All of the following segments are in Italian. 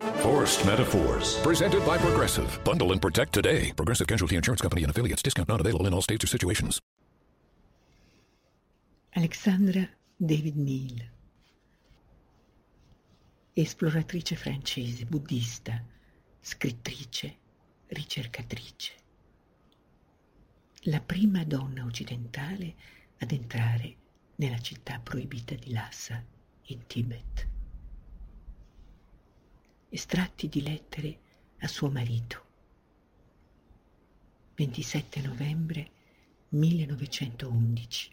Forced Metaphors. Presented by Progressive. Bundle and protect today. Progressive Casualty Insurance Company and affiliates. Discount not available in all states or situations. Alexandra David Neal. Esploratrice francese, buddista, scrittrice, ricercatrice. La prima donna occidentale ad entrare nella città proibita di Lhasa, in Tibet estratti di lettere a suo marito. 27 novembre 1911.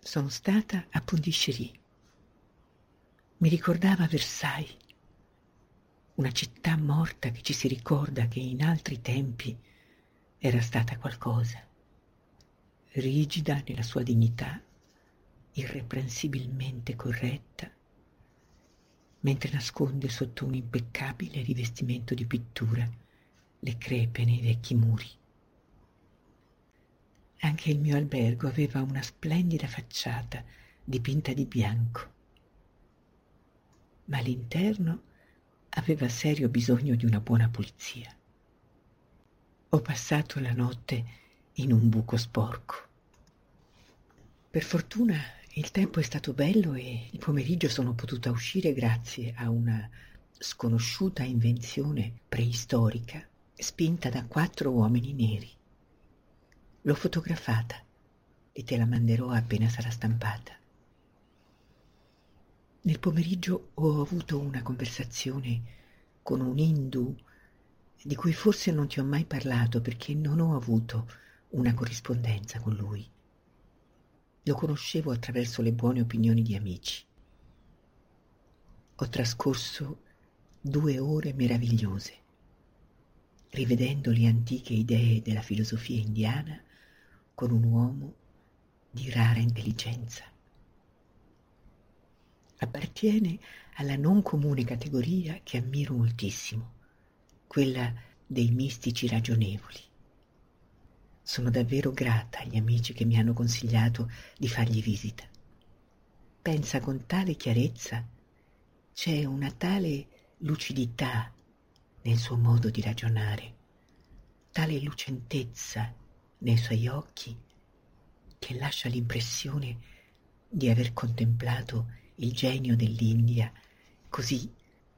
Sono stata a Pondichéry. Mi ricordava Versailles, una città morta che ci si ricorda che in altri tempi era stata qualcosa, rigida nella sua dignità, irreprensibilmente corretta, mentre nasconde sotto un impeccabile rivestimento di pittura le crepe nei vecchi muri. Anche il mio albergo aveva una splendida facciata dipinta di bianco, ma l'interno aveva serio bisogno di una buona pulizia. Ho passato la notte in un buco sporco. Per fortuna il tempo è stato bello e il pomeriggio sono potuta uscire grazie a una sconosciuta invenzione preistorica spinta da quattro uomini neri. L'ho fotografata e te la manderò appena sarà stampata. Nel pomeriggio ho avuto una conversazione con un indù di cui forse non ti ho mai parlato perché non ho avuto una corrispondenza con lui. Lo conoscevo attraverso le buone opinioni di amici. Ho trascorso due ore meravigliose, rivedendo le antiche idee della filosofia indiana con un uomo di rara intelligenza. Appartiene alla non comune categoria che ammiro moltissimo, quella dei mistici ragionevoli. Sono davvero grata agli amici che mi hanno consigliato di fargli visita. Pensa con tale chiarezza, c'è una tale lucidità nel suo modo di ragionare, tale lucentezza nei suoi occhi che lascia l'impressione di aver contemplato il genio dell'India così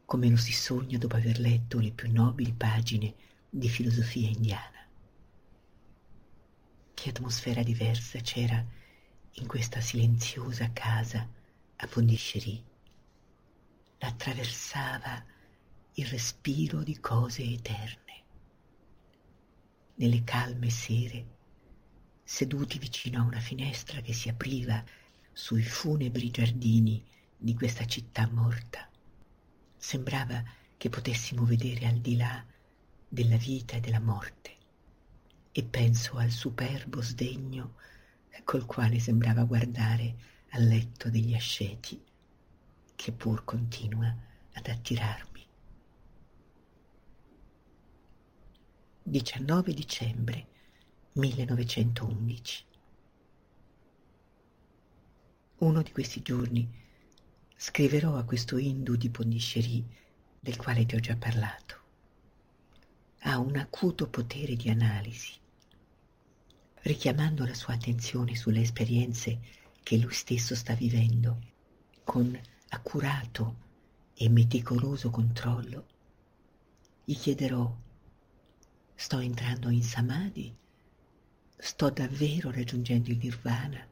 come lo si sogna dopo aver letto le più nobili pagine di filosofia indiana. Che atmosfera diversa c'era in questa silenziosa casa a Pondichéry. L'attraversava il respiro di cose eterne. Nelle calme sere, seduti vicino a una finestra che si apriva sui funebri giardini di questa città morta, sembrava che potessimo vedere al di là della vita e della morte e penso al superbo sdegno col quale sembrava guardare al letto degli asceti, che pur continua ad attirarmi. 19 dicembre 1911 Uno di questi giorni scriverò a questo Hindu di Pondichéry del quale ti ho già parlato. Ha un acuto potere di analisi richiamando la sua attenzione sulle esperienze che lui stesso sta vivendo, con accurato e meticoloso controllo, gli chiederò, sto entrando in samadhi? Sto davvero raggiungendo il nirvana?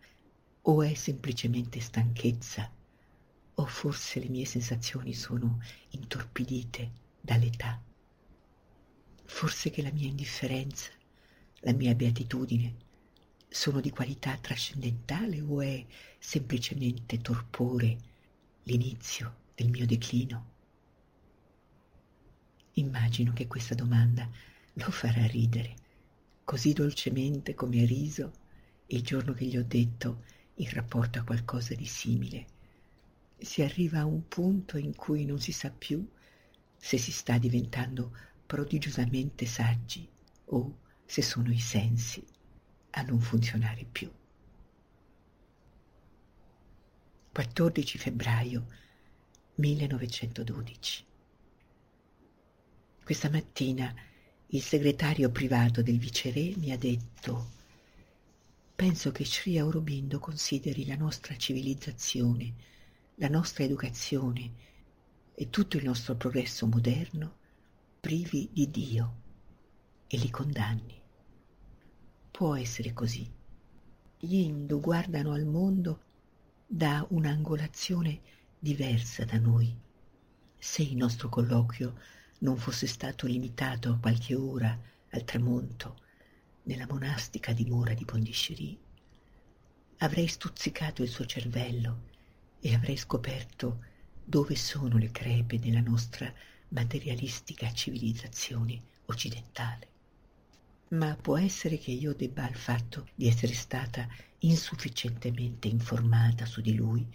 O è semplicemente stanchezza? O forse le mie sensazioni sono intorpidite dall'età? Forse che la mia indifferenza la mia beatitudine sono di qualità trascendentale o è semplicemente torpore l'inizio del mio declino? Immagino che questa domanda lo farà ridere, così dolcemente come riso il giorno che gli ho detto in rapporto a qualcosa di simile. Si arriva a un punto in cui non si sa più se si sta diventando prodigiosamente saggi o se sono i sensi a non funzionare più. 14 febbraio 1912 Questa mattina il segretario privato del viceré mi ha detto penso che Sri Aurobindo consideri la nostra civilizzazione, la nostra educazione e tutto il nostro progresso moderno privi di Dio e li condanni. Può essere così. Gli Hindu guardano al mondo da un'angolazione diversa da noi. Se il nostro colloquio non fosse stato limitato a qualche ora al tramonto nella monastica dimora di Pondiscerie, avrei stuzzicato il suo cervello e avrei scoperto dove sono le crepe della nostra materialistica civilizzazione occidentale. Ma può essere che io debba al fatto di essere stata insufficientemente informata su di lui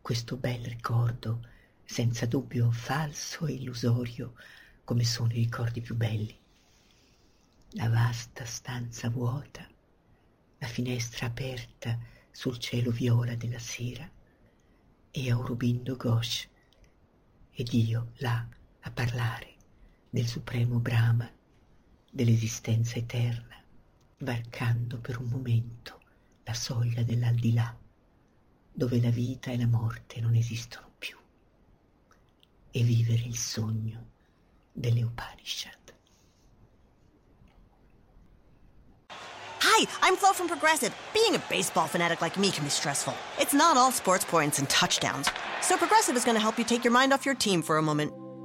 questo bel ricordo, senza dubbio falso e illusorio, come sono i ricordi più belli. La vasta stanza vuota, la finestra aperta sul cielo viola della sera e Aurobindo Ghosh ed io là a parlare del supremo Brahma, dell'esistenza eterna, varcando per un momento la soglia dell'aldilà, dove la vita e la morte non esistono più, e vivere il sogno delle Upanishad. Hi, I'm Flo from Progressive. Being a baseball fanatic like me can be stressful. It's not all sports points and touchdowns. So Progressive is going to help you take your mind off your team for a moment.